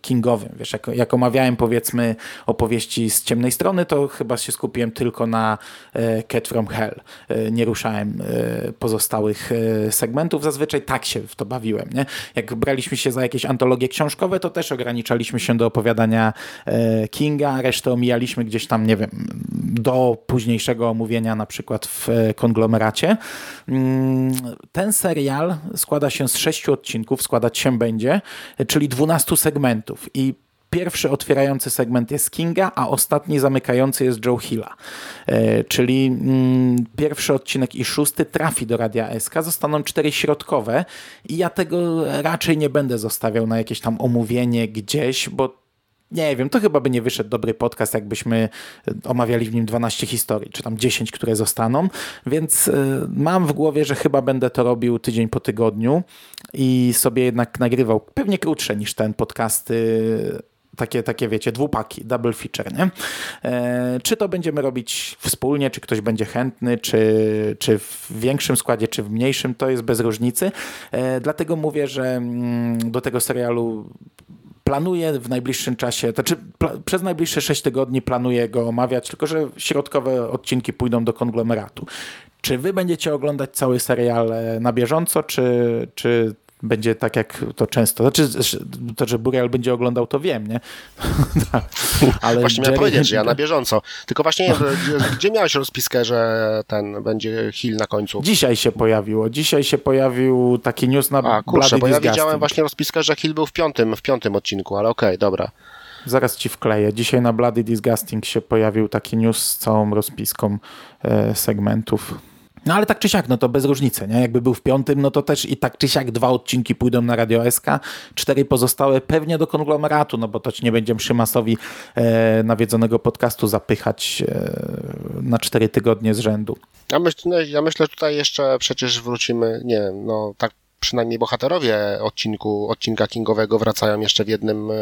kingowym. Wiesz, jak, jak omawiałem powiedzmy opowieści z ciemnej strony, to chyba się skupiłem tylko na e, Cat from Hell. E, nie ruszałem e, pozostałych e, segmentów. Zazwyczaj tak się w to bawiłem. Nie? Jak braliśmy się za jakieś antologie książkowe, to też ograniczaliśmy się do opowiadania e, Kinga, resztę omijaliśmy gdzieś tam, nie wiem, do późniejszego omówienia na przykład w e, konglomeracie. Mm, ten serial składa się z sześciu odcinków, składać się będzie, czyli dwunastu segmentów i Pierwszy otwierający segment jest Kinga, a ostatni zamykający jest Joe Hilla. E, czyli mm, pierwszy odcinek i szósty trafi do Radia SK. Zostaną cztery środkowe i ja tego raczej nie będę zostawiał na jakieś tam omówienie gdzieś, bo nie wiem, to chyba by nie wyszedł dobry podcast, jakbyśmy omawiali w nim 12 historii, czy tam 10, które zostaną, więc y, mam w głowie, że chyba będę to robił tydzień po tygodniu i sobie jednak nagrywał pewnie krótsze niż ten podcasty takie, takie wiecie, dwupaki, double feature, nie? E, czy to będziemy robić wspólnie, czy ktoś będzie chętny, czy, czy w większym składzie, czy w mniejszym, to jest bez różnicy. E, dlatego mówię, że mm, do tego serialu planuję w najbliższym czasie, to znaczy przez najbliższe 6 tygodni planuję go omawiać, tylko że środkowe odcinki pójdą do konglomeratu. Czy wy będziecie oglądać cały serial e, na bieżąco, czy, czy będzie tak jak to często. Znaczy, to, że Burial będzie oglądał, to wiem, nie? Ale właśnie Jerry... miałem powiedzieć, że ja na bieżąco. Tylko właśnie, gdzie miałeś rozpiskę, że ten będzie Hill na końcu? Dzisiaj się pojawiło. Dzisiaj się pojawił taki news na A, kurczę, bo ja widziałem właśnie rozpiskę, że Hill był w piątym, w piątym odcinku, ale okej, okay, dobra. Zaraz ci wkleję. Dzisiaj na Bloody Disgusting się pojawił taki news z całą rozpiską e, segmentów. No ale tak czy siak, no to bez różnicy, nie? Jakby był w piątym, no to też i tak czy siak dwa odcinki pójdą na Radio SK, cztery pozostałe pewnie do konglomeratu, no bo to ci nie będziemy Szymasowi e, nawiedzonego podcastu zapychać e, na cztery tygodnie z rzędu. Ja myślę, ja myślę tutaj jeszcze przecież wrócimy, nie wiem, no tak przynajmniej bohaterowie odcinku, odcinka Kingowego wracają jeszcze w jednym, e,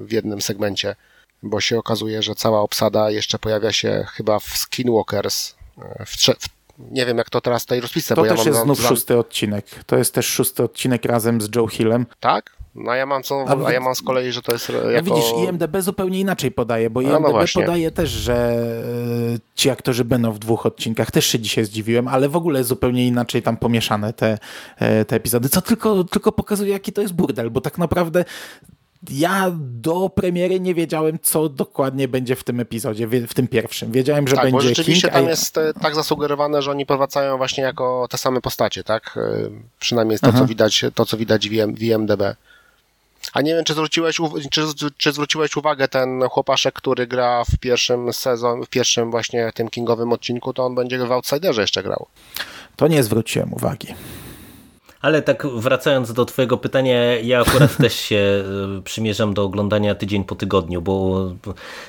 w jednym segmencie, bo się okazuje, że cała obsada jeszcze pojawia się chyba w Skinwalkers, e, w, w nie wiem jak to teraz tutaj rozpisać. To bo też ja mam jest znów za- szósty odcinek. To jest też szósty odcinek razem z Joe Hillem. Tak? No a ja mam co, A a ja mam z kolei, że to jest e, No jako... widzisz, IMDB zupełnie inaczej podaje, bo No, no IMDB właśnie. podaje też, że e, ci aktorzy będą w dwóch odcinkach. Też się dzisiaj zdziwiłem, ale w ogóle zupełnie inaczej tam pomieszane te, e, te epizody, co tylko, tylko pokazuje, jaki to jest burdel, bo tak naprawdę ja do premiery nie wiedziałem, co dokładnie będzie w tym epizodzie, w tym pierwszym. Wiedziałem, że Tak, bo będzie rzeczywiście King, tam jest e, tak zasugerowane, że oni powracają właśnie jako te same postacie, tak? E, Przynajmniej to, co widać, to, co widać w, IM, w IMDB. A nie wiem, czy zwróciłeś, czy, czy zwróciłeś uwagę, ten chłopaszek, który gra w pierwszym sezon, w pierwszym właśnie tym kingowym odcinku, to on będzie w Outsiderze jeszcze grał. To nie zwróciłem uwagi. Ale tak wracając do twojego pytania, ja akurat też się y, przymierzam do oglądania tydzień po tygodniu, bo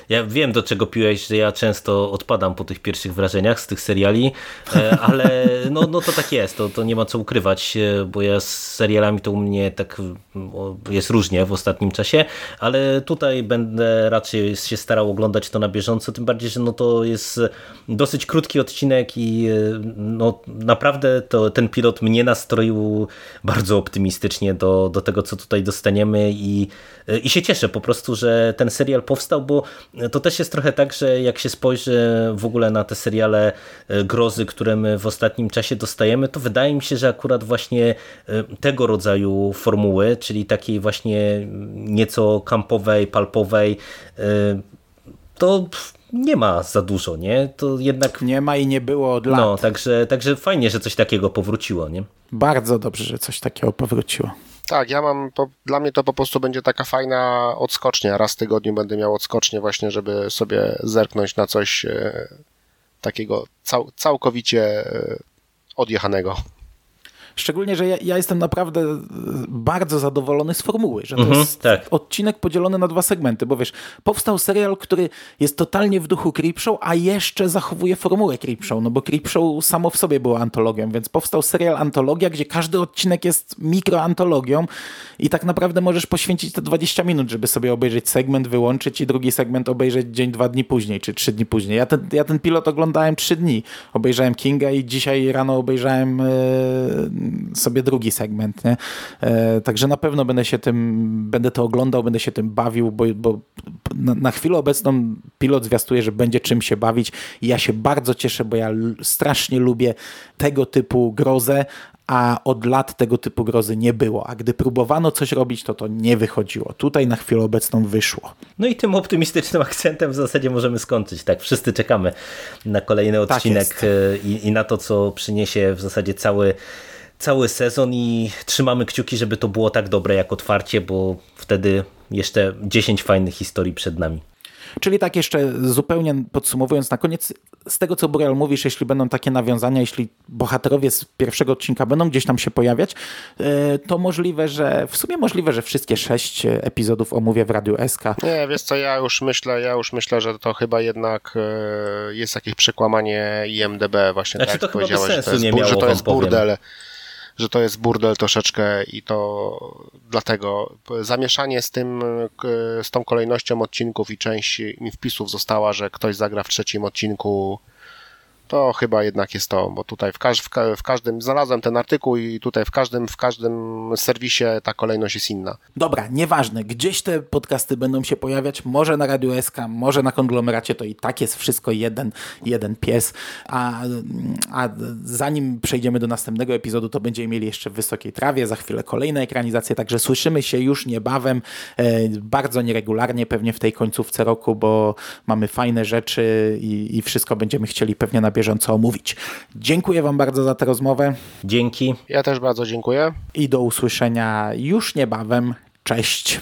ja wiem do czego piłeś, że ja często odpadam po tych pierwszych wrażeniach z tych seriali, e, ale no, no to tak jest, to, to nie ma co ukrywać, e, bo ja z serialami to u mnie tak jest różnie w ostatnim czasie, ale tutaj będę raczej się starał oglądać to na bieżąco, tym bardziej, że no to jest dosyć krótki odcinek i e, no naprawdę to ten pilot mnie nastroił bardzo optymistycznie do, do tego, co tutaj dostaniemy i, i się cieszę po prostu, że ten serial powstał, bo to też jest trochę tak, że jak się spojrzy w ogóle na te seriale e, grozy, które my w ostatnim czasie dostajemy, to wydaje mi się, że akurat właśnie e, tego rodzaju formuły, czyli takiej właśnie nieco kampowej, palpowej, e, to nie ma za dużo, nie? To jednak Nie ma i nie było od lat. no, także, także fajnie, że coś takiego powróciło, nie? Bardzo dobrze, że coś takiego powróciło. Tak, ja mam, po, dla mnie to po prostu będzie taka fajna odskocznia. Raz w tygodniu będę miał odskocznię właśnie, żeby sobie zerknąć na coś e, takiego cał, całkowicie e, odjechanego. Szczególnie, że ja, ja jestem naprawdę e, bardzo zadowolony z formuły, że to Mhm, jest tak. odcinek podzielony na dwa segmenty, bo wiesz, powstał serial, który jest totalnie w duchu Creepshow, a jeszcze zachowuje formułę Creepshow, no bo Creepshow samo w sobie było antologią, więc powstał serial antologia, gdzie każdy odcinek jest mikroantologią i tak naprawdę możesz poświęcić te 20 minut, żeby sobie obejrzeć segment, wyłączyć i drugi segment obejrzeć dzień, dwa dni później, czy trzy dni później. Ja ten, ja ten pilot oglądałem trzy dni. Obejrzałem Kinga i dzisiaj rano obejrzałem e, sobie drugi segment, nie? E, także na pewno będę się tym, będę to oglądał, będę się tym bawił, bo, bo na, na chwilę obecną pilot zwiastuje, że będzie czym się bawić i ja się bardzo cieszę, bo ja strasznie lubię tego typu grozę, a od lat tego typu grozy nie było, a gdy próbowano coś robić, to to nie wychodziło. Tutaj na chwilę obecną wyszło. No i tym optymistycznym akcentem w zasadzie możemy skończyć. Tak, wszyscy czekamy na kolejny Tak odcinek e, i, i na to, co przyniesie w zasadzie cały, cały sezon i trzymamy kciuki, żeby to było tak dobre jak otwarcie, bo wtedy jeszcze 10 fajnych historii przed nami. Czyli tak jeszcze zupełnie podsumowując na koniec, z tego co Boreal mówisz, jeśli będą takie nawiązania, jeśli bohaterowie z pierwszego odcinka będą gdzieś tam się pojawiać, e, to możliwe, że w sumie możliwe, że wszystkie sześć epizodów omówię w Radiu SK. Nie, wiesz co, ja już myślę, ja już myślę, że to chyba jednak e, jest jakieś przekłamanie IMDB właśnie Znaczy, tak to jak chyba powiedziałeś, że to sensu jest, nie miało, że to jest powiem. burdel, że to jest burdel troszeczkę i to dlatego zamieszanie z tym, z tą kolejnością odcinków i część mi wpisów została, że ktoś zagra w trzecim odcinku to chyba jednak jest to, bo tutaj w, każ, w, ka- w każdym, znalazłem ten artykuł i tutaj w każdym, w każdym serwisie ta kolejność jest inna. Dobra, nieważne, gdzieś te podcasty będą się pojawiać, może na Radiu SK, może na konglomeracie, to i tak jest wszystko jeden, jeden pies, a, a zanim przejdziemy do następnego epizodu, to będziemy mieli jeszcze w Wysokiej Trawie, za chwilę kolejne ekranizacje, także słyszymy się już niebawem, e, bardzo nieregularnie pewnie w tej końcówce roku, bo mamy fajne rzeczy i, i wszystko będziemy chcieli pewnie na bieżąco omówić. Dziękuję Wam bardzo za tę rozmowę Dzięki. Ja też bardzo dziękuję. i do usłyszenia już niebawem. Cześć!